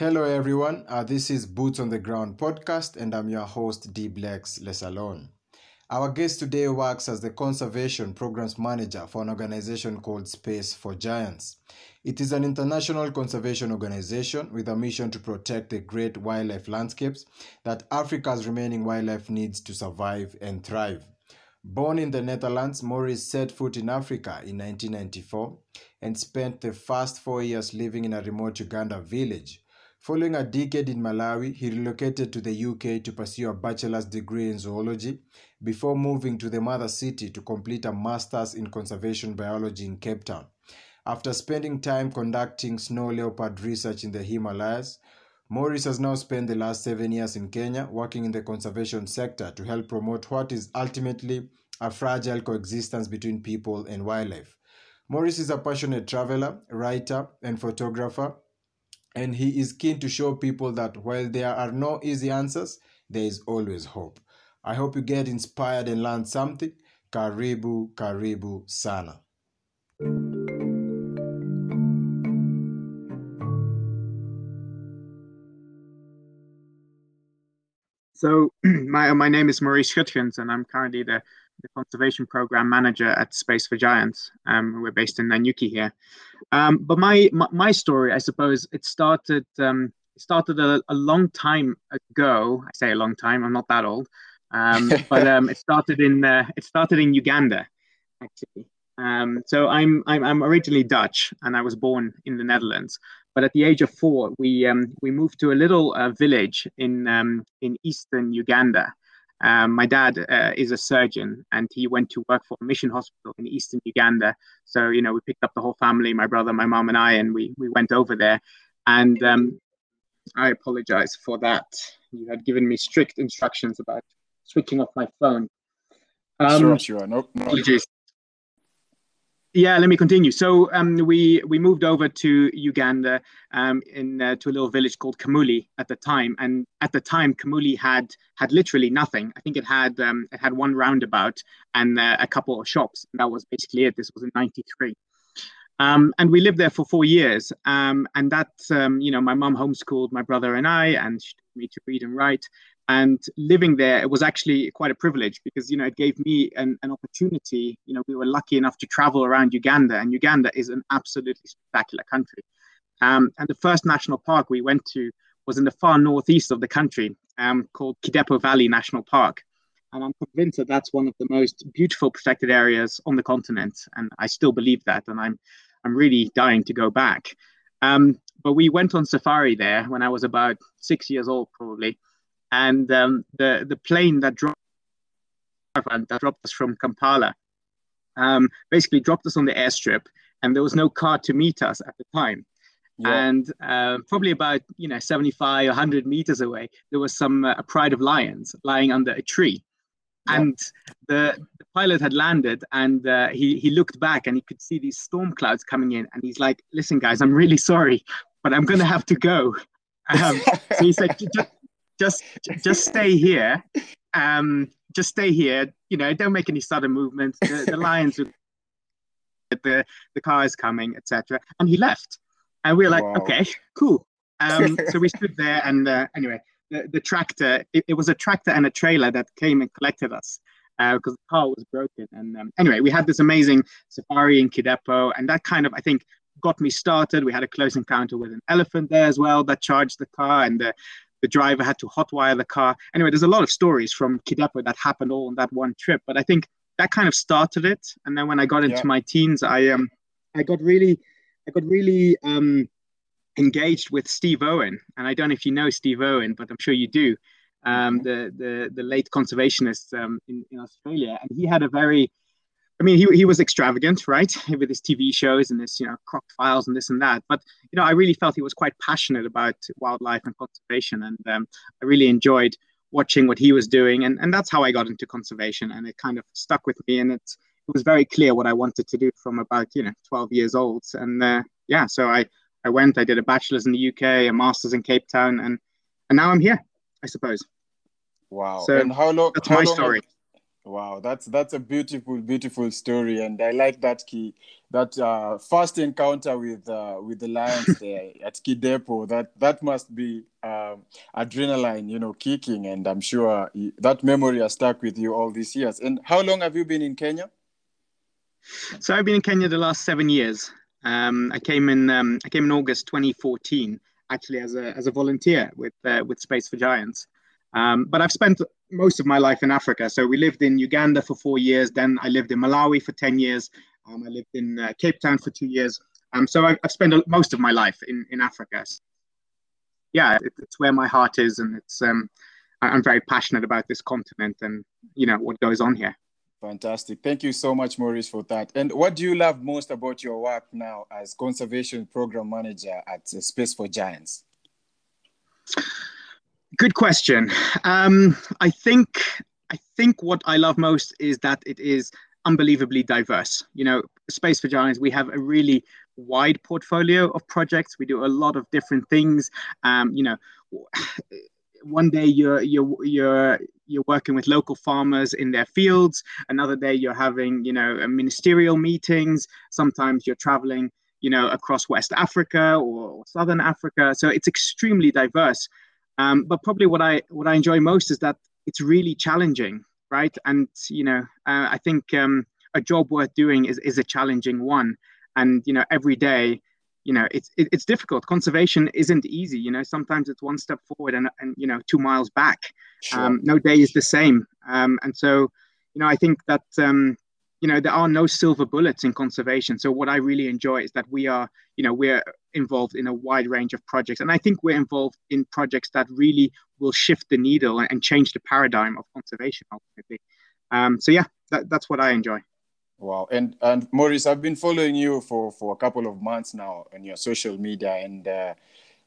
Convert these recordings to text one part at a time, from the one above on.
Hello, everyone. Uh, this is Boots on the Ground podcast, and I'm your host, Devlex Lesalon. Our guest today works as the Conservation Programs Manager for an organization called Space for Giants. It is an international conservation organization with a mission to protect the great wildlife landscapes that Africa's remaining wildlife needs to survive and thrive. Born in the Netherlands, Maurice set foot in Africa in 1994 and spent the first four years living in a remote Uganda village Following a decade in Malawi, he relocated to the UK to pursue a bachelor's degree in zoology before moving to the mother city to complete a master's in conservation biology in Cape Town. After spending time conducting snow leopard research in the Himalayas, Maurice has now spent the last seven years in Kenya working in the conservation sector to help promote what is ultimately a fragile coexistence between people and wildlife. Maurice is a passionate traveler, writer, and photographer and he is keen to show people that while there are no easy answers, there is always hope. I hope you get inspired and learn something. Karibu, karibu sana. So my my name is Maurice Schutgens, and I'm currently the, the conservation program manager at Space for Giants. Um, we're based in Nanyuki here. Um, but my, my, my story, I suppose, it started um, it started a, a long time ago. I say a long time. I'm not that old, um, but um, it started in uh, it started in Uganda, actually. Um, so I'm, I'm I'm originally Dutch, and I was born in the Netherlands. But at the age of four, we um, we moved to a little uh, village in um, in eastern Uganda. Um, my dad uh, is a surgeon, and he went to work for a mission hospital in eastern Uganda. So you know, we picked up the whole family, my brother, my mom, and I, and we we went over there. And um, I apologize for that. You had given me strict instructions about switching off my phone. Um, sure, sure. Nope. No. Apologies. Yeah, let me continue. So um, we we moved over to Uganda um, in uh, to a little village called Kamuli at the time, and at the time Kamuli had had literally nothing. I think it had um, it had one roundabout and uh, a couple of shops. And that was basically it. This was in '93. Um, and we lived there for four years. Um, and that, um, you know, my mom homeschooled my brother and I, and she taught me to read and write and living there it was actually quite a privilege because you know it gave me an, an opportunity you know we were lucky enough to travel around uganda and uganda is an absolutely spectacular country. Um, and the first national park we went to was in the far northeast of the country um, called kidepo valley national park. And i'm convinced that that's one of the most beautiful protected areas on the continent and i still believe that and i'm i'm really dying to go back. Um, but we went on safari there when i was about six years old probably and um, the the plane that dropped that dropped us from Kampala um, basically dropped us on the airstrip, and there was no car to meet us at the time. Yeah. And uh, probably about you know 75 100 meters away, there was some uh, a pride of lions lying under a tree, yeah. and the, the, pilot had landed, and uh, he he looked back and he could see these storm clouds coming in, and he's like, "Listen, guys, I'm really sorry, but I'm gonna have to go." Um, so he said, just just stay here. Um, just stay here. You know, don't make any sudden movements. The, the lions, the the car is coming, etc. And he left, and we were like, wow. okay, cool. Um, so we stood there, and uh, anyway, the, the tractor. It, it, was a tractor and a trailer that came and collected us because uh, the car was broken. And um, anyway, we had this amazing safari in Kidepo, and that kind of I think got me started. We had a close encounter with an elephant there as well that charged the car, and the the driver had to hotwire the car. Anyway, there's a lot of stories from Kidepo that happened all on that one trip, but I think that kind of started it. And then when I got into yeah. my teens, I um I got really I got really um engaged with Steve Irwin, and I don't know if you know Steve Irwin, but I'm sure you do. Um, mm-hmm. the the the late conservationist um, in, in Australia, and he had a very I mean, he, he was extravagant, right, with his TV shows and his, you know, croc files and this and that. But, you know, I really felt he was quite passionate about wildlife and conservation. And um, I really enjoyed watching what he was doing. And, and that's how I got into conservation. And it kind of stuck with me. And it, it was very clear what I wanted to do from about, you know, 12 years old. And uh, yeah, so I, I went, I did a bachelor's in the UK, a master's in Cape Town. And, and now I'm here, I suppose. Wow. So and how long, that's how my long story. Have, Wow, that's that's a beautiful, beautiful story, and I like that key that uh, first encounter with uh, with the lions there at Kidepo. That that must be um, adrenaline, you know, kicking, and I'm sure that memory has stuck with you all these years. And how long have you been in Kenya? So I've been in Kenya the last seven years. Um, I came in um, I came in August 2014, actually as a as a volunteer with uh, with Space for Giants. Um, but I've spent most of my life in Africa. So we lived in Uganda for four years. Then I lived in Malawi for 10 years. Um, I lived in uh, Cape Town for two years. Um, so I've, I've spent most of my life in, in Africa. So yeah, it, it's where my heart is. And it's, um, I'm very passionate about this continent and, you know, what goes on here. Fantastic. Thank you so much, Maurice, for that. And what do you love most about your work now as conservation program manager at Space for Giants? Good question. Um, I think I think what I love most is that it is unbelievably diverse. You know, Space for Giants, we have a really wide portfolio of projects. We do a lot of different things. Um, you know, one day you're you're you're you're working with local farmers in their fields. Another day you're having you know ministerial meetings. Sometimes you're traveling you know across West Africa or, or Southern Africa. So it's extremely diverse. Um, but probably what I what I enjoy most is that it's really challenging, right? And you know, uh, I think um, a job worth doing is is a challenging one. And you know, every day, you know, it's it, it's difficult. Conservation isn't easy. You know, sometimes it's one step forward and and you know two miles back. Sure. Um, no day is the same. Um, and so, you know, I think that um, you know there are no silver bullets in conservation. So what i really enjoy is that we are you know we're involved in a wide range of projects. And i think we're involved in projects that really will shift the needle and change the paradigm of conservation ultimately. Um, so yeah that, that's what i enjoy. Wow. And and maurice i've been following you for for a couple of months now on your social media. And uh,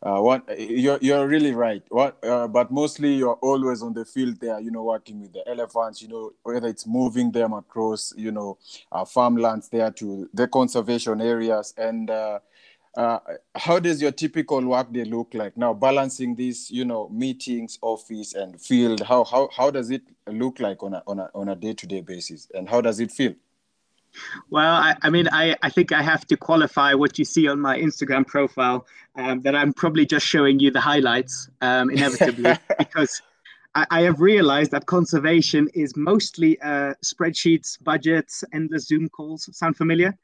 uh, what you're you're really right. What, uh, but mostly you're always on the field there. You know, working with the elephants. You know, whether it's moving them across, you know, uh, farmlands there to the conservation areas. And uh, uh, how does your typical work day look like now? Balancing these, you know, meetings, office, and field. How how how does it look like on a on a on a day to day basis? And how does it feel? Well, I, I, mean, I, I think I have to qualify what you see on my Instagram profile um, that I'm probably just showing you the highlights um, inevitably because I, I, have realized that conservation is mostly uh, spreadsheets, budgets, endless Zoom calls. Sound familiar?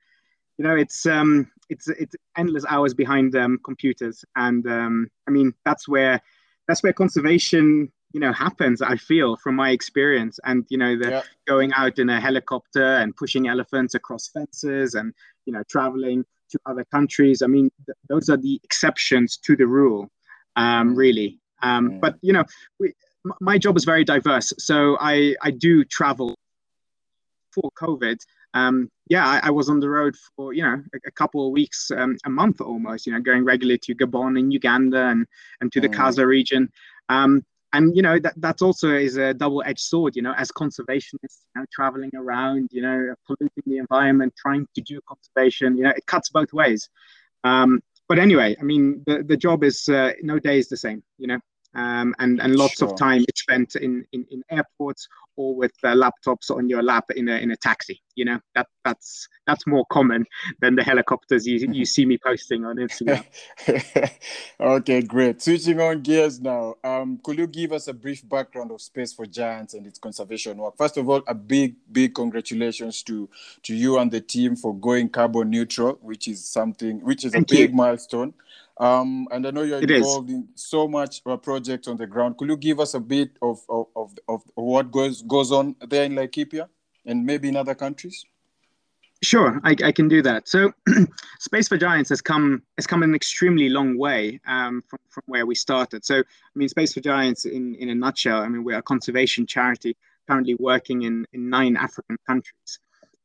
You know, it's um, it's it's endless hours behind um, computers, and um, I mean that's where that's where conservation you know happens i feel from my experience and you know the yeah. going out in a helicopter and pushing elephants across fences and you know traveling to other countries i mean th- those are the exceptions to the rule um, mm. really um, mm. but you know we, m- my job is very diverse so i i do travel for covid um, yeah, I, I, was on the road for you know a, a couple of weeks, um, a month almost. You know, going regularly to Gabon and Uganda and and to the mm. Kaza region. Um, and you know that that's also is a double-edged sword you know as conservationists you know traveling around you know polluting the environment trying to do conservation you know it cuts both ways um, but anyway i mean the, the job is uh, no day is the same you know um, and and lots sure. of time is spent in, in, in airports or with uh, laptops on your lap in a in a taxi. You know that that's that's more common than the helicopters you you see me posting on Instagram. okay, great. Switching on gears now. Um, could you give us a brief background of Space for Giants and its conservation work? First of all, a big big congratulations to to you and the team for going carbon neutral, which is something which is Thank a big you. milestone. Um, and I know you're it involved is. in so much uh, projects on the ground. Could you give us a bit of, of, of, of what goes goes on there in Laikipia and maybe in other countries? Sure, I, I can do that. So, Space for Giants has come has come an extremely long way um, from, from where we started. So, I mean, Space for Giants, in, in a nutshell, I mean, we're a conservation charity currently working in, in nine African countries.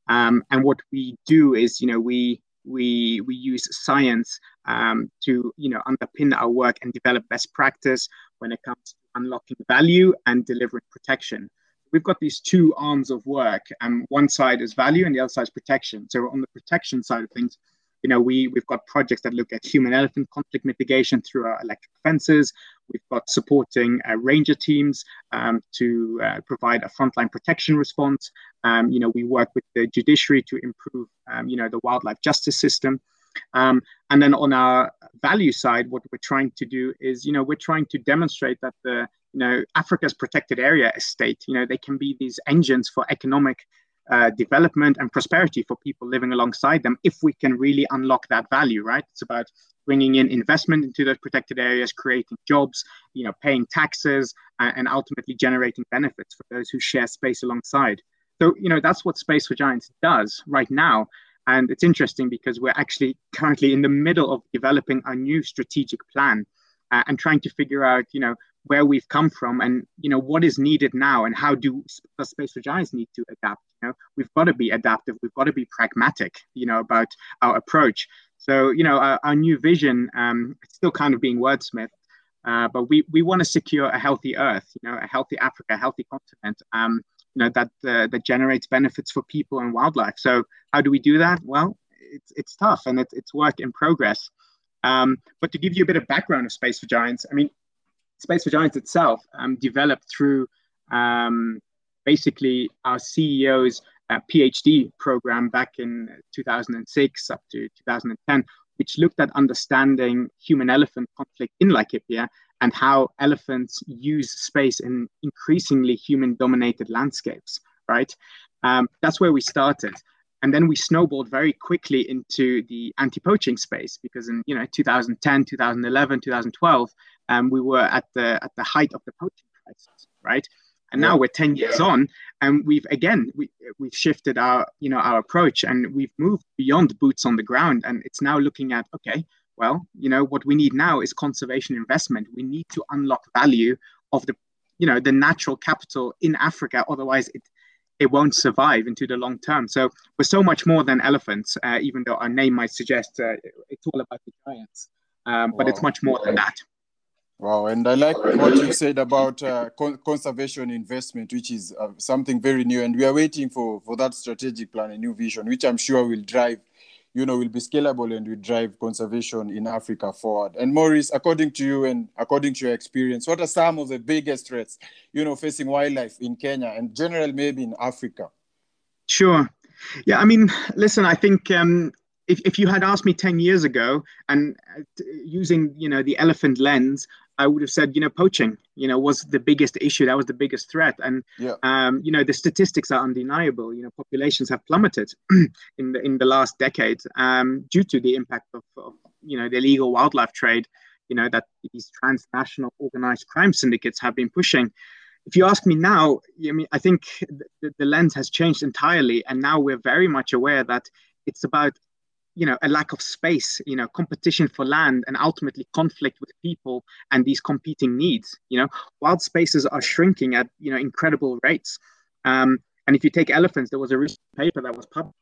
Um, and what we do is, you know, we we we use science um, to you know underpin our work and develop best practice when it comes to unlocking value and delivering protection. We've got these two arms of work, and one side is value and the other side is protection. So on the protection side of things, you know, we we've got projects that look at human-elephant conflict mitigation through our electric fences. We've got supporting uh, ranger teams um, to uh, provide a frontline protection response. Um, you know, we work with the judiciary to improve, um, you know, the wildlife justice system. Um, and then on our value side, what we're trying to do is, you know, we're trying to demonstrate that the, you know, Africa's protected area estate, you know, they can be these engines for economic uh, development and prosperity for people living alongside them if we can really unlock that value, right? It's about bringing in investment into those protected areas, creating jobs, you know, paying taxes, uh, and ultimately generating benefits for those who share space alongside. So, you know, that's what Space for Giants does right now. And it's interesting because we're actually currently in the middle of developing a new strategic plan uh, and trying to figure out, you know, where we've come from and you know what is needed now and how do does space for giants need to adapt you know? We've got to be adaptive. We've got to be pragmatic you know about our approach. So you know our, our new vision um it's still kind of being wordsmith uh, but we we want to secure a healthy earth you know a healthy africa a healthy continent um you know that uh, that generates benefits for people and wildlife. So how do we do that? Well it's it's tough and it's, it's work in progress. Um, but to give you a bit of background of space for giants i mean Space for Giants itself um, developed through um, basically our CEO's uh, PhD program back in 2006 up to 2010, which looked at understanding human elephant conflict in Laikipia and how elephants use space in increasingly human dominated landscapes, right? Um, that's where we started. And then we snowballed very quickly into the anti-poaching space because in you know 2010, 2011, 2012, um, we were at the at the height of the poaching crisis, right? And now we're 10 years on, and we've again we, we've shifted our you know our approach, and we've moved beyond boots on the ground, and it's now looking at okay, well, you know what we need now is conservation investment. We need to unlock value of the you know the natural capital in Africa, otherwise it it won't survive into the long term. So we're so much more than elephants, uh, even though our name might suggest uh, it's all about the giants. Um, but wow. it's much more than that. Wow, and I like what you said about uh, con- conservation investment, which is uh, something very new, and we are waiting for for that strategic plan, a new vision, which I'm sure will drive you know, will be scalable and will drive conservation in Africa forward. And Maurice, according to you and according to your experience, what are some of the biggest threats, you know, facing wildlife in Kenya and generally maybe in Africa? Sure. Yeah, I mean, listen, I think um, if, if you had asked me 10 years ago and uh, using, you know, the elephant lens, I would have said, you know, poaching, you know, was the biggest issue. That was the biggest threat. And, yeah. um, you know, the statistics are undeniable. You know, populations have plummeted in the in the last decade um, due to the impact of, of, you know, the illegal wildlife trade. You know that these transnational organized crime syndicates have been pushing. If you ask me now, I mean, I think the, the lens has changed entirely, and now we're very much aware that it's about you know a lack of space you know competition for land and ultimately conflict with people and these competing needs you know? Wild spaces are shrinking at you know incredible rates um, and if you take elephants there was a recent paper that was published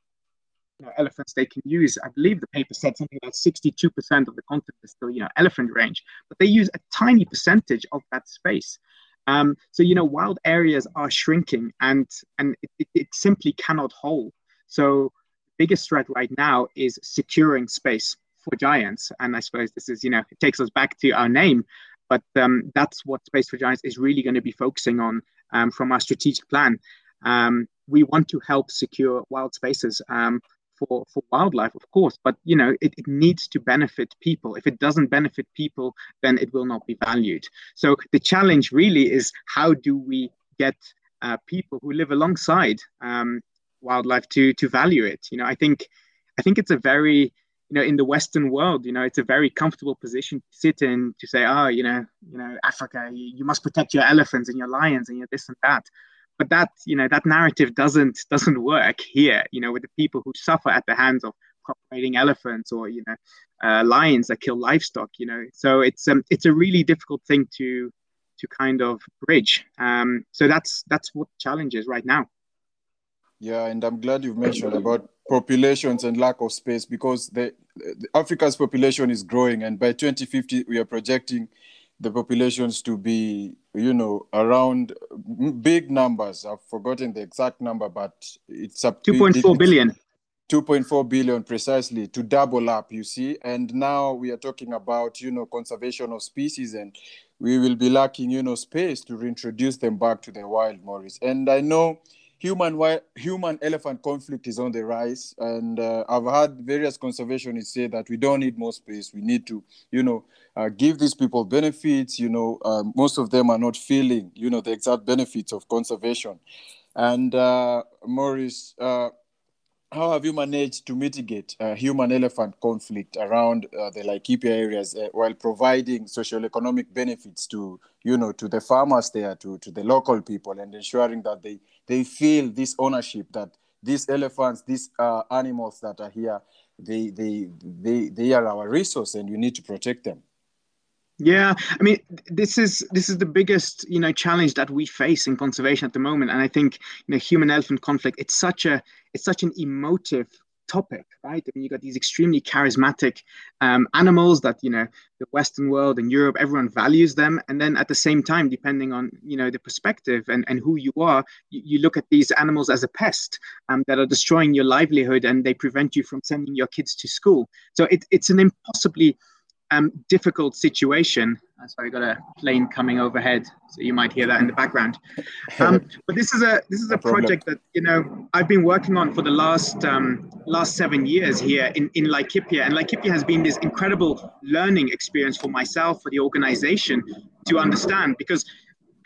you know, elephants they can use i believe the paper said something like 62% of the continent is still you know elephant range but they use a tiny percentage of that space. Um, so you know wild areas are shrinking and and it, it simply cannot hold. So biggest threat right now is securing space for giants. And I suppose this is, you know, it takes us back to our name, but um, that's what Space for Giants is really going to be focusing on um, from our strategic plan. Um, we want to help secure wild spaces um, for, for wildlife, of course, but you know it, it needs to benefit people. If it doesn't benefit people, then it will not be valued. So the challenge really is how do we get uh, people who live alongside um, wildlife to to value it. You know i think i think it's a very you know in the western world you know it's a very comfortable position to sit in to say oh you know you know africa you, you must protect your elephants and your lions and your this and that. But that you know that narrative doesn't doesn't work here you know with the people who suffer at the hands of crop-raiding elephants or you know uh, lions that kill livestock you know. So it's um it's a really difficult thing to to kind of bridge. Um so that's that's what the challenge is right now yeah, and I'm glad you've mentioned about populations and lack of space because the, the, Africa's population is growing, and by 2050 we are projecting the populations to be, you know, around big numbers. I've forgotten the exact number, but it's up 2.4 billion. 2.4 billion precisely to double up you see and now we are talking about you know conservation of species and we will be lacking you know space to reintroduce them back to the wild maurice and i know human human elephant conflict is on the rise. And uh, i've had various conservationists say that we don't need more space. We need to you know uh, give these people benefits. You know uh, most of them are not feeling you know the exact benefits of conservation. And uh, maurice uh, how have you managed to mitigate uh, human elephant conflict around uh, the Laikipia areas uh, while providing social economic benefits to you know to the farmers there to, to the local people and ensuring that they they feel this ownership that these elephants these uh, animals that are here they, they they they are our resource and you need to protect them yeah, I mean, this is this is the biggest you know challenge that we face in conservation at the moment, and I think you know human elephant conflict. It's such a it's such an emotive topic, right? I mean, you got these extremely charismatic um, animals that you know the Western world and Europe, everyone values them, and then at the same time, depending on you know the perspective and, and who you are, you, you look at these animals as a pest um, that are destroying your livelihood and they prevent you from sending your kids to school. So it, it's an impossibly um, difficult situation. Uh, sorry, I got a plane coming overhead, so you might hear that in the background. Um, but this is a this is a project that you know I've been working on for the last um, last seven years here in in Laikipia, and Laikipia has been this incredible learning experience for myself, for the organization, to understand because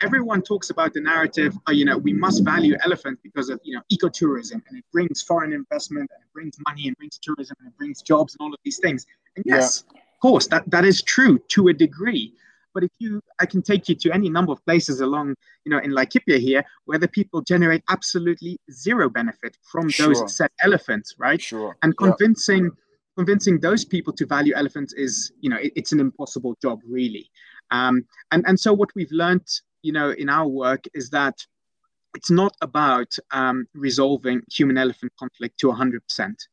everyone talks about the narrative, uh, you know, we must value elephants because of, you know, ecotourism and it brings foreign investment and it brings money and brings tourism and it brings jobs and all of these things. And yes, yeah course, that, that is true to a degree. But if you, I can take you to any number of places along, you know, in Laikipia here, where the people generate absolutely zero benefit from sure. those said elephants, right? Sure. And convincing, yeah. convincing those people to value elephants is, you know, it, it's an impossible job, really. Um, and and so what we've learned, you know, in our work is that it's not about um, resolving human elephant conflict to 100%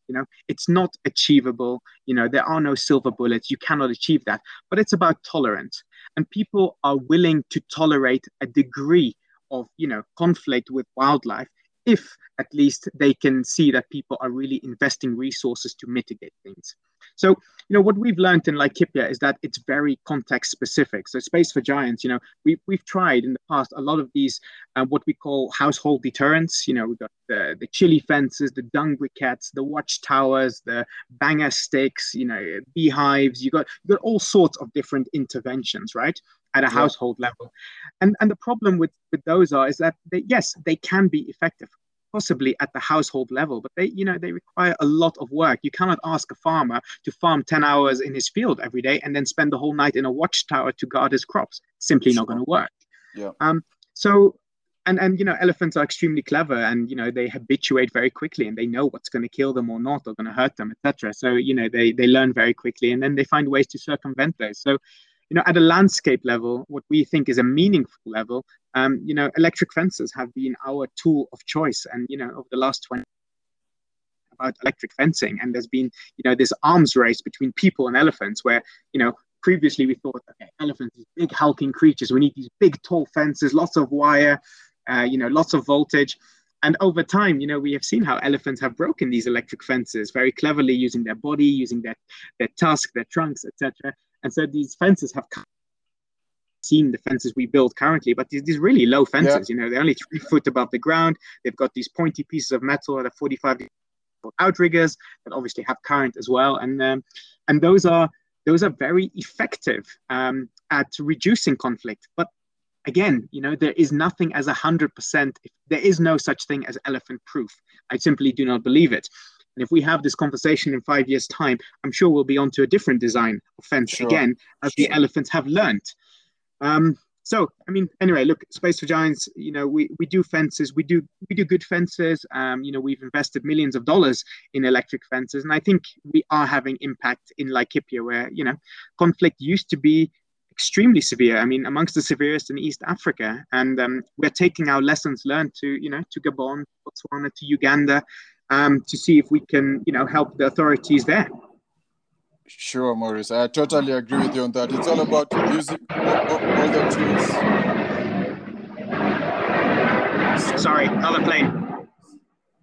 you know? It's not achievable you know there are no silver bullets you cannot achieve that but it's about tolerance. And people are willing to tolerate a degree of you know conflict with wildlife if at least they can see that people are really investing resources to mitigate things so, you know, what we've learned in Laikipia is that it's very context specific. So, Space for Giants, you know, we, we've tried in the past a lot of these, uh, what we call household deterrents. You know, we've got the, the chili fences, the dung briquettes, the watchtowers, the banger sticks, you know, beehives. You got, you got all sorts of different interventions, right? At a yeah. household level. And, and the problem with, with those are is that they, yes, they can be effective possibly at the household level, but they, you know, they require a lot of work. You cannot ask a farmer to farm 10 hours in his field every day and then spend the whole night in a watchtower to guard his crops. Simply sure. not going to work. Yeah. Um, so and and you know elephants are extremely clever and you know they habituate very quickly and they know what's going to kill them or not or going to hurt them etc so you know they they learn very quickly and then they find ways to circumvent those so you know, at a landscape level, what we think is a meaningful level, um, you know, electric fences have been our tool of choice. And, you know, over the last 20 about electric fencing, and there's been, you know, this arms race between people and elephants where, you know, previously we thought, okay, elephants, these big hulking creatures, we need these big tall fences, lots of wire, uh, you know, lots of voltage. And over time, you know, we have seen how elephants have broken these electric fences very cleverly using their body, using their, their tusk, their trunks, etc. And so these fences have seen the fences we build currently, but these, these really low fences, yeah. you know, they're only three foot above the ground. They've got these pointy pieces of metal that a 45 outriggers that obviously have current as well. And, um, and those are, those are very effective um, at reducing conflict. But again, you know, there is nothing as a hundred percent. There is no such thing as elephant proof. I simply do not believe it. And if we have this conversation in five years' time, I'm sure we'll be onto a different design of fence sure. again, as sure. the elephants have learned. Um, so, I mean, anyway, look, Space for Giants, you know, we, we do fences, we do we do good fences. Um, you know, we've invested millions of dollars in electric fences, and I think we are having impact in Laikipia, where you know, conflict used to be extremely severe. I mean, amongst the severest in East Africa, and um, we're taking our lessons learned to you know to Gabon, Botswana, to Uganda, um, to see if we can, you know, help the authorities there. Sure, Maurice. I totally agree with you on that. It's all about using all, the tools. Sorry, another plane.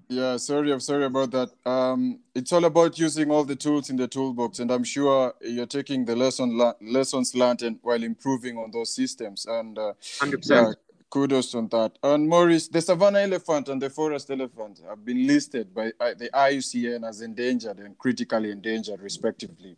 Yeah, sorry, I'm sorry about that. Um, it's all about using all the tools in the toolbox, and I'm sure you're taking the lesson lessons learned and while improving on those systems. And uh, 100%. yeah, kudos on that. And Maurice, the Savannah elephant and the forest elephant have been listed by uh, the IUCN as endangered and critically endangered, respectively.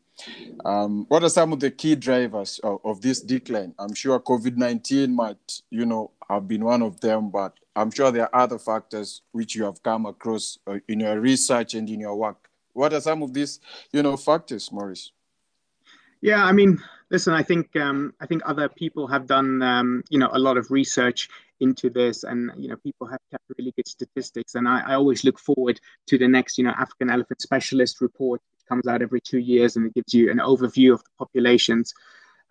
Um, what are some of the key drivers of, of this decline? I'm sure COVID 19 might, you know, have been one of them, but I'm sure there are other factors which you have come across uh, in your research and in your work. What are some of these, you know, factors, Maurice? Yeah, I mean, listen, I think um, I think other people have done um, you know a lot of research into this, and you know people have kept really good statistics. And I, I always look forward to the next you know African elephant specialist report, which comes out every two years, and it gives you an overview of the populations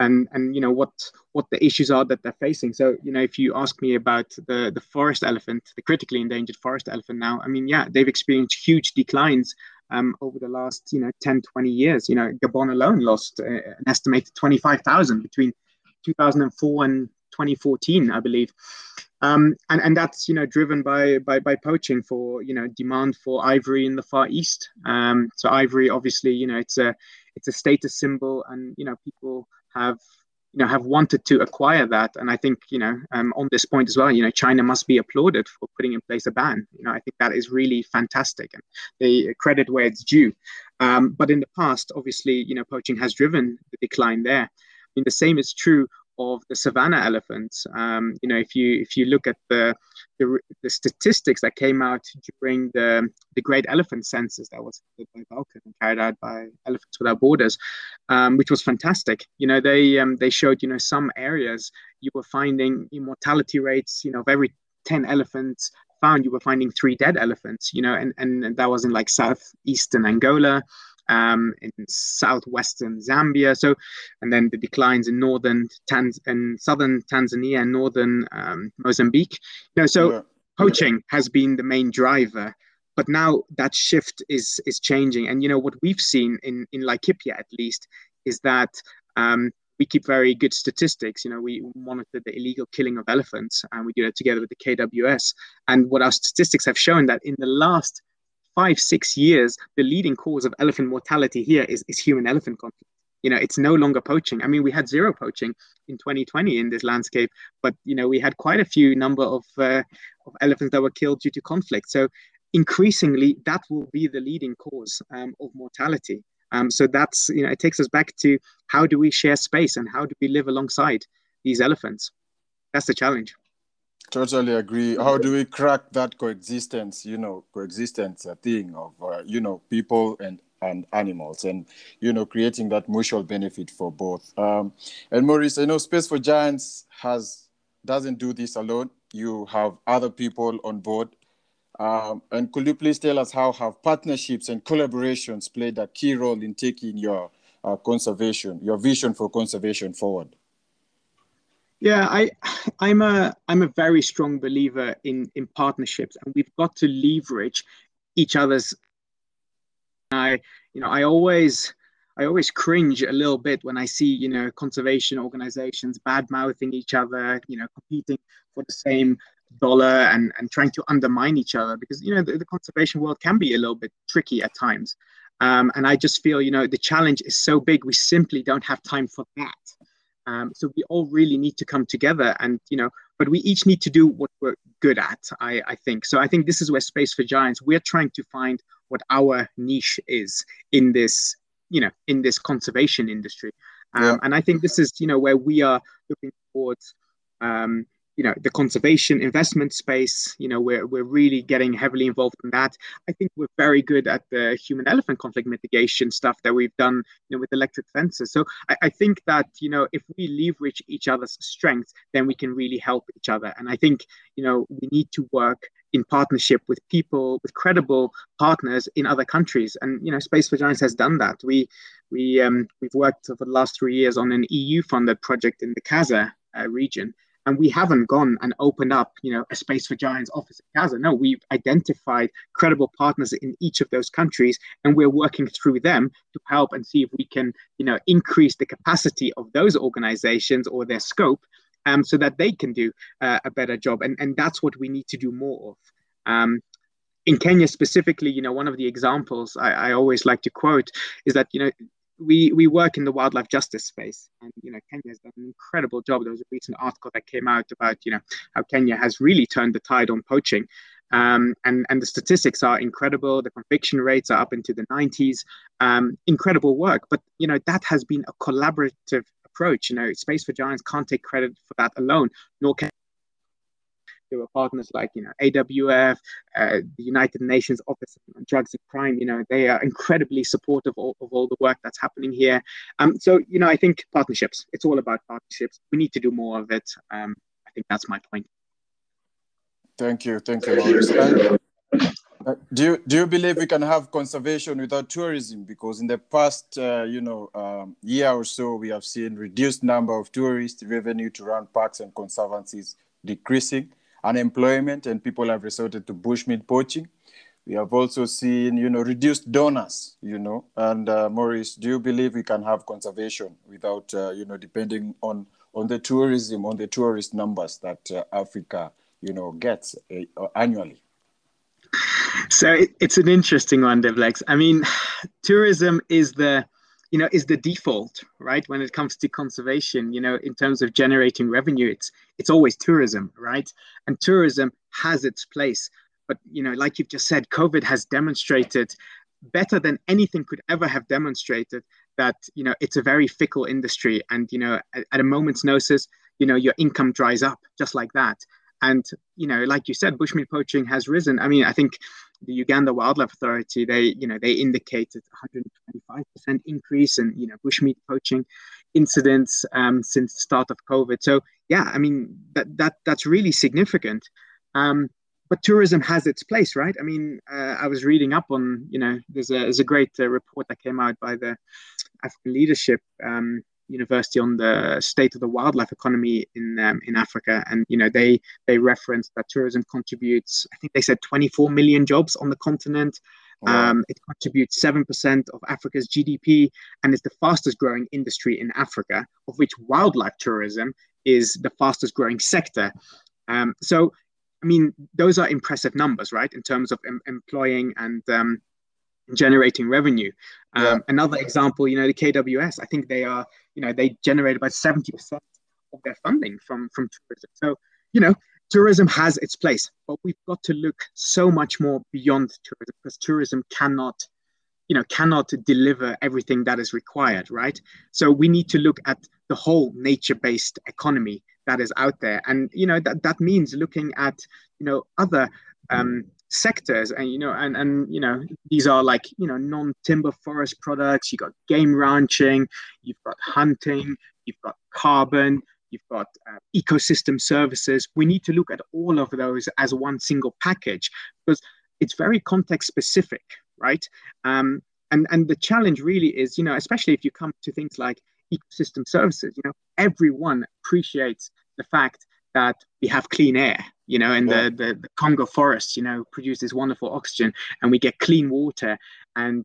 and and you know what what the issues are that they're facing so you know if you ask me about the the forest elephant the critically endangered forest elephant now i mean yeah they've experienced huge declines um, over the last you know 10 20 years. You know gabon alone lost uh, an estimated 25000 between 2004 and 2014 i believe. Um, and and that's you know driven by by by poaching for you know demand for ivory in the far east. Um, so ivory obviously you know it's a it's a status symbol and you know people have you know have wanted to acquire that. And i think you know um, on this point as well you know china must be applauded for putting in place a ban. You know i think that is really fantastic and they credit where it's due. Um, but in the past obviously you know poaching has driven the decline there. I mean the same is true of the savanna elephants. Um, you know, if you if you look at the, the, the statistics that came out during the the Great Elephant Census that was by Vulcan and carried out by Elephants Without Borders, um, which was fantastic. You know, they um, they showed you know some areas you were finding mortality rates. You know, of every ten elephants found, you were finding three dead elephants. You know, and and that was in like southeastern Angola um, in southwestern Zambia. So, and then the declines in northern Tanz and southern Tanzania and northern um, Mozambique. You know, so yeah. poaching has been the main driver. But now that shift is is changing, and you know what we've seen in in Laikipia at least is that um, we keep very good statistics. You know, we monitor the illegal killing of elephants, and we do that together with the KWS. And what our statistics have shown that in the last five, six years, the leading cause of elephant mortality here is, is human elephant conflict. You know, it's no longer poaching. I mean, we had zero poaching in 2020 in this landscape, but you know, we had quite a few number of uh, of elephants that were killed due to conflict. So increasingly, that will be the leading cause um, of mortality. Um, so that's you know, it takes us back to how do we share space and how do we live alongside these elephants? That's the challenge. Totally agree. How do we crack that coexistence, you know, coexistence a thing of, uh, you know, people and and animals and you know creating that mutual benefit for both? Um, and maurice i know space for giants has doesn't do this alone. You have other people on board. Um, and could you please tell us how have partnerships and collaborations played a key role in taking your uh, conservation your vision for conservation forward yeah, I, I'm a I'm a very strong believer in in partnerships, and we've got to leverage each other's. I, you know, I always I always cringe a little bit when I see you know conservation organizations bad mouthing each other, you know, competing for the same dollar and and trying to undermine each other because you know the, the conservation world can be a little bit tricky at times. Um, and I just feel, you know, the challenge is so big, we simply don't have time for that. Um, so we all really need to come together and, you know, but we each need to do what we're good at, I, I think. So I think this is where Space for Giants, we're trying to find what our niche is in this, you know, in this conservation industry. Um, yeah. And I think this is, you know, where we are looking towards, um, you know the conservation investment space you know we're, we're really getting heavily involved in that. I think we're very good at the human elephant conflict mitigation stuff that we've done you know with electric fences. So I, I think that you know if we leverage each other's strengths then we can really help each other. And i think you know we need to work in partnership with people with credible partners in other countries. And you know space for giants has done that. We we um, we've worked for the last three years on an eu funded project in the kaza uh, region and we haven't gone and opened up you know a space for giants office in Kaza no we've identified credible partners in each of those countries and we're working through them to help and see if we can you know increase the capacity of those organizations or their scope um, so that they can do uh, a better job. And and that's what we need to do more of. Um, in Kenya specifically, you know, one of the examples I, I always like to quote is that, you know, we we work in the wildlife justice space and you know kenya has done an incredible job. There was a recent article that came out about you know how kenya has really turned the tide on poaching. Um, and and the statistics are incredible. The conviction rates are up into the 90s um, incredible work. But you know that has been a collaborative approach. You know space for giants can't take credit for that alone nor can there were partners like you know AWF, uh, the United Nations Office on Drugs and Crime. You know they are incredibly supportive of, of all the work that's happening here. Um, so you know I think partnerships. It's all about partnerships. We need to do more of it. Um, I think that's my point. Thank you, thank you. And, uh, do you do you believe we can have conservation without tourism? Because in the past, uh, you know, um, year or so, we have seen reduced number of tourists, revenue to run parks and conservancies decreasing unemployment and people have resorted to bushmeat poaching. We have also seen, you know, reduced donors, you know. And uh, Maurice, do you believe we can have conservation without, uh, you know, depending on on the tourism, on the tourist numbers that uh, Africa, you know, gets uh, annually? So it's an interesting one, Devlex. I mean, tourism is the you know is the default right? When it comes to conservation you know in terms of generating revenue it's it's always tourism right? And tourism has its place. But you know like you've just said covid has demonstrated better than anything could ever have demonstrated that you know it's a very fickle industry. And you know at, at a moment's notice you know your income dries up just like that. And you know like you said bushmeat poaching has risen. I mean i think the Uganda Wildlife Authority, they you know they indicated 125% increase in you know bushmeat poaching incidents um, since the start of COVID. So yeah, I mean that that that's really significant. Um, but tourism has its place, right? I mean, uh, I was reading up on you know there's a there's a great uh, report that came out by the African Leadership um, University on the state of the wildlife economy in um, in Africa, and you know they they referenced that tourism contributes. I think they said 24 million jobs on the continent. Wow. Um, it contributes seven percent of Africa's GDP, and is the fastest growing industry in Africa, of which wildlife tourism is the fastest growing sector. Um, so, I mean, those are impressive numbers, right, in terms of em- employing and um, generating revenue. Um, yeah. Another example, you know, the KWS, I think they are, you know, they generate about 70% of their funding from, from tourism. So, you know, tourism has its place, but we've got to look so much more beyond tourism because tourism cannot, you know, cannot deliver everything that is required, right? So we need to look at the whole nature-based economy that is out there. And, you know, that, that means looking at, you know, other um, sectors and you know and and you know these are like you know non-timber forest products. You've got game ranching you've got hunting you've got carbon you've got uh, ecosystem services. We need to look at all of those as one single package because it's very context specific right? Um, and and the challenge really is you know especially if you come to things like ecosystem services you know everyone appreciates the fact that we have clean air you know and yeah. the, the, the congo forest you know produces wonderful oxygen and we get clean water and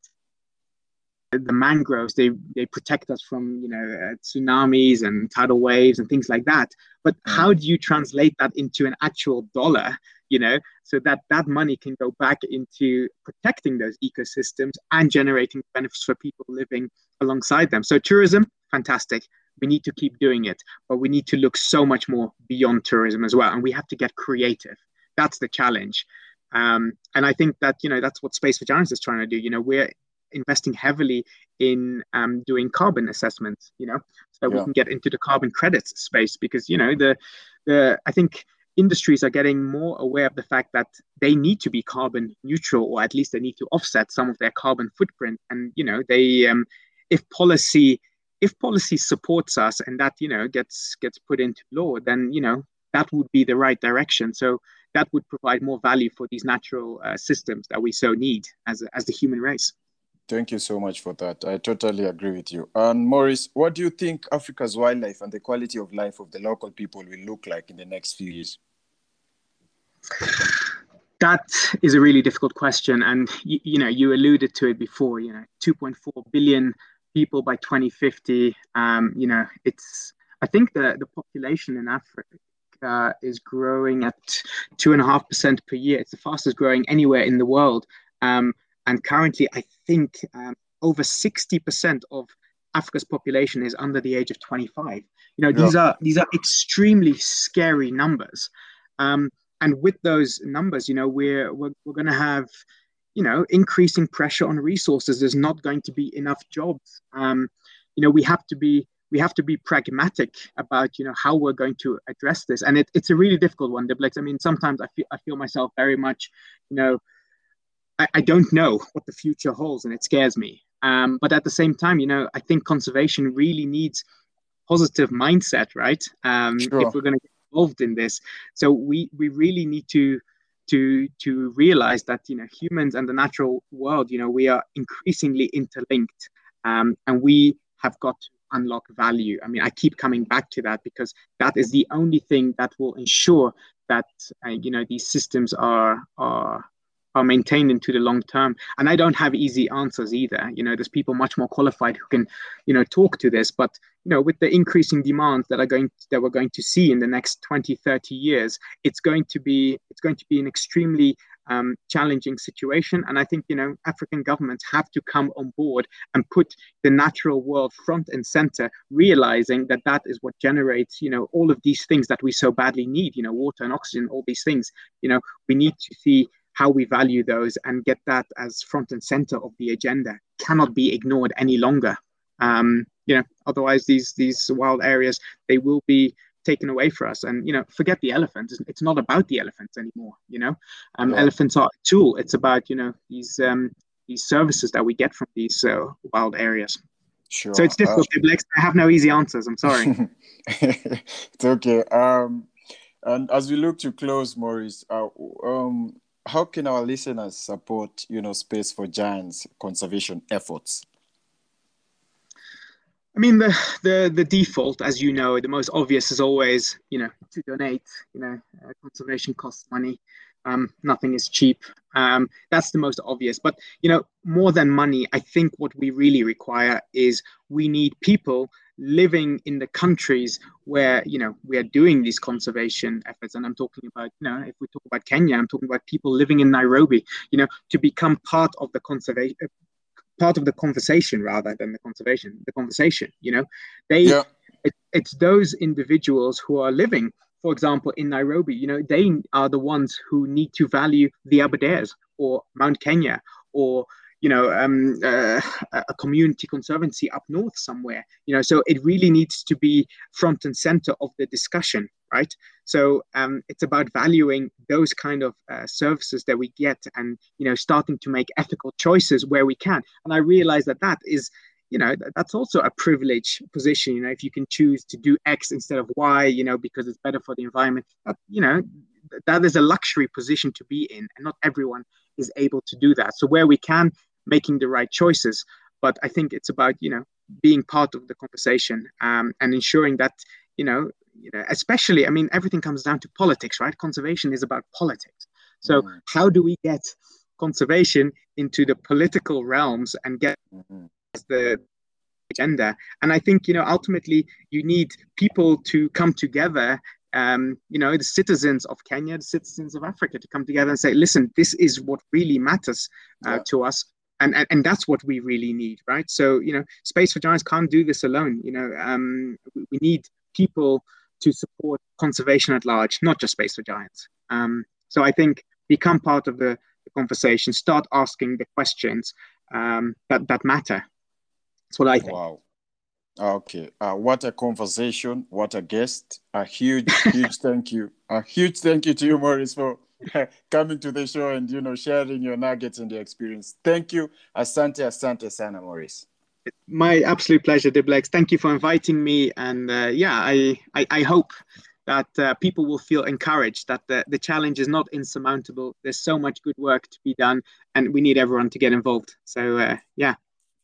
the mangroves they they protect us from you know uh, tsunamis and tidal waves and things like that but mm. how do you translate that into an actual dollar you know so that that money can go back into protecting those ecosystems and generating benefits for people living alongside them so tourism fantastic we need to keep doing it but we need to look so much more beyond tourism as well and we have to get creative. That's the challenge. Um, and i think that you know that's what space for giants is trying to do. You know we're investing heavily in um, doing carbon assessments you know so yeah. we can get into the carbon credits space because you know the the i think industries are getting more aware of the fact that they need to be carbon neutral or at least they need to offset some of their carbon footprint. And you know they um, if policy if policy supports us and that you know gets gets put into law then you know that would be the right direction. So that would provide more value for these natural uh, systems that we so need as, as the human race. Thank you so much for that. I totally agree with you. And maurice what do you think africa's wildlife and the quality of life of the local people will look like in the next few years? That is a really difficult question. And you, you know you alluded to it before you know 2.4 billion people by 2050. Um, you know, it's I think the the population in Africa Africa is growing at two and a half percent per year. It's the fastest growing anywhere in the world. Um, and currently, I think um, over 60% of Africa's population is under the age of 25. You know, these yeah. are these are extremely scary numbers. Um, and with those numbers, you know, we're we're, we're going to have, you know, increasing pressure on resources. There's not going to be enough jobs. Um, you know, we have to be we have to be pragmatic about you know how we're going to address this and it, it's a really difficult one Devlex. i mean sometimes i feel i feel myself very much you know I, I don't know what the future holds and it scares me um, but at the same time you know i think conservation really needs positive mindset right um, sure. if we're going to get involved in this so we we really need to to to realize that you know humans and the natural world you know we are increasingly interlinked um, and we have got to unlock value. I mean, I keep coming back to that because that is the only thing that will ensure that uh, you know these systems are are are maintained into the long term. And I don't have easy answers either. You know, there's people much more qualified who can, you know, talk to this. But you know, with the increasing demands that are going that we're going to see in the next 20, 30 years, it's going to be it's going to be an extremely um, challenging situation. And I think, you know, African governments have to come on board and put the natural world front and center, realizing that that is what generates, you know, all of these things that we so badly need, you know, water and oxygen, all these things. You know, we need to see how we value those and get that as front and center of the agenda cannot be ignored any longer. Um, you know, otherwise these these wild areas they will be taken away for us. And you know, forget the elephants. It's not about the elephants anymore. You know, um, yeah. elephants are a tool. It's about you know these um, these services that we get from these uh, wild areas. Sure. So it's difficult. Uh, I have no easy answers. I'm sorry. it's okay. Um, and as we look to close, Maurice, uh, um, how can our listeners support, you know, Space for Giants conservation efforts? I mean, the, the the default, as you know, the most obvious is always, you know, to donate. You know, uh, conservation costs money. Um, nothing is cheap. Um, that's the most obvious. But you know, more than money, I think what we really require is we need people living in the countries where you know we are doing these conservation efforts. And I'm talking about, you know, if we talk about Kenya, I'm talking about people living in Nairobi. You know, to become part of the conservation part of the conversation rather than the conservation the conversation you know they yeah. it, it's those individuals who are living for example in nairobi you know they are the ones who need to value the aberdares or mount kenya or you know um, uh, a community conservancy up north somewhere you know. So it really needs to be front and center of the discussion right? So um, it's about valuing those kind of uh, services that we get and you know starting to make ethical choices where we can. And i realize that that is you know that's also a privileged position you know if you can choose to do x instead of y you know because it's better for the environment that, you know that is a luxury position to be in and not everyone is able to do that so where we can making the right choices but i think it's about you know being part of the conversation um, and ensuring that you know you know, especially, I mean, everything comes down to politics, right? Conservation is about politics. So, mm-hmm. how do we get conservation into the political realms and get mm-hmm. The agenda? And I think, you know, ultimately, you need people to come together. Um, you know, the citizens of Kenya, the citizens of Africa, to come together and say, "Listen, this is what really matters uh, yeah. to us." And, and, and that's what we really need, right? So, you know, Space for Giants can't do this alone. You know, um, we, need people to support conservation at large, not just Space for Giants. Um, so I think become part of the, the conversation, start asking the questions um, that, that matter. That's what I think. Wow. Okay. Uh, what a conversation. What a guest. A huge, huge thank you. A huge thank you to you, Maurice, for coming to the show and, you know, sharing your nuggets and your experience. Thank you. Asante, asante sana, Maurice my absolute pleasure, Devlex. Thank you for inviting me. And uh, yeah, I, I, I, hope that uh, people will feel encouraged that the, the challenge is not insurmountable. There's so much good work to be done, and we need everyone to get involved. So uh, yeah.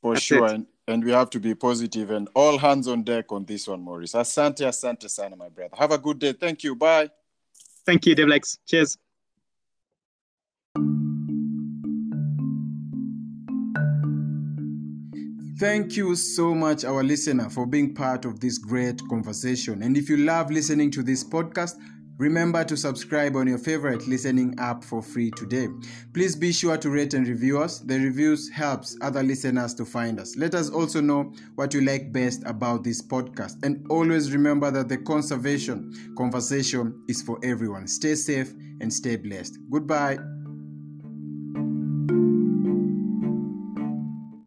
For sure. And, and we have to be positive and all hands on deck on this one, Maurice. Asante, asante sana, my brother. Have a good day. Thank you. Bye. Thank you, Devlex. Cheers. Thank you so much, our listener, for being part of this great conversation. And if you love listening to this podcast, Remember to subscribe on your favorite listening app for free today. Please be sure to rate and review us. The reviews helps other listeners to find us. Let us also know what you like best about this podcast. And always remember that the conservation conversation is for everyone. Stay safe and stay blessed. Goodbye.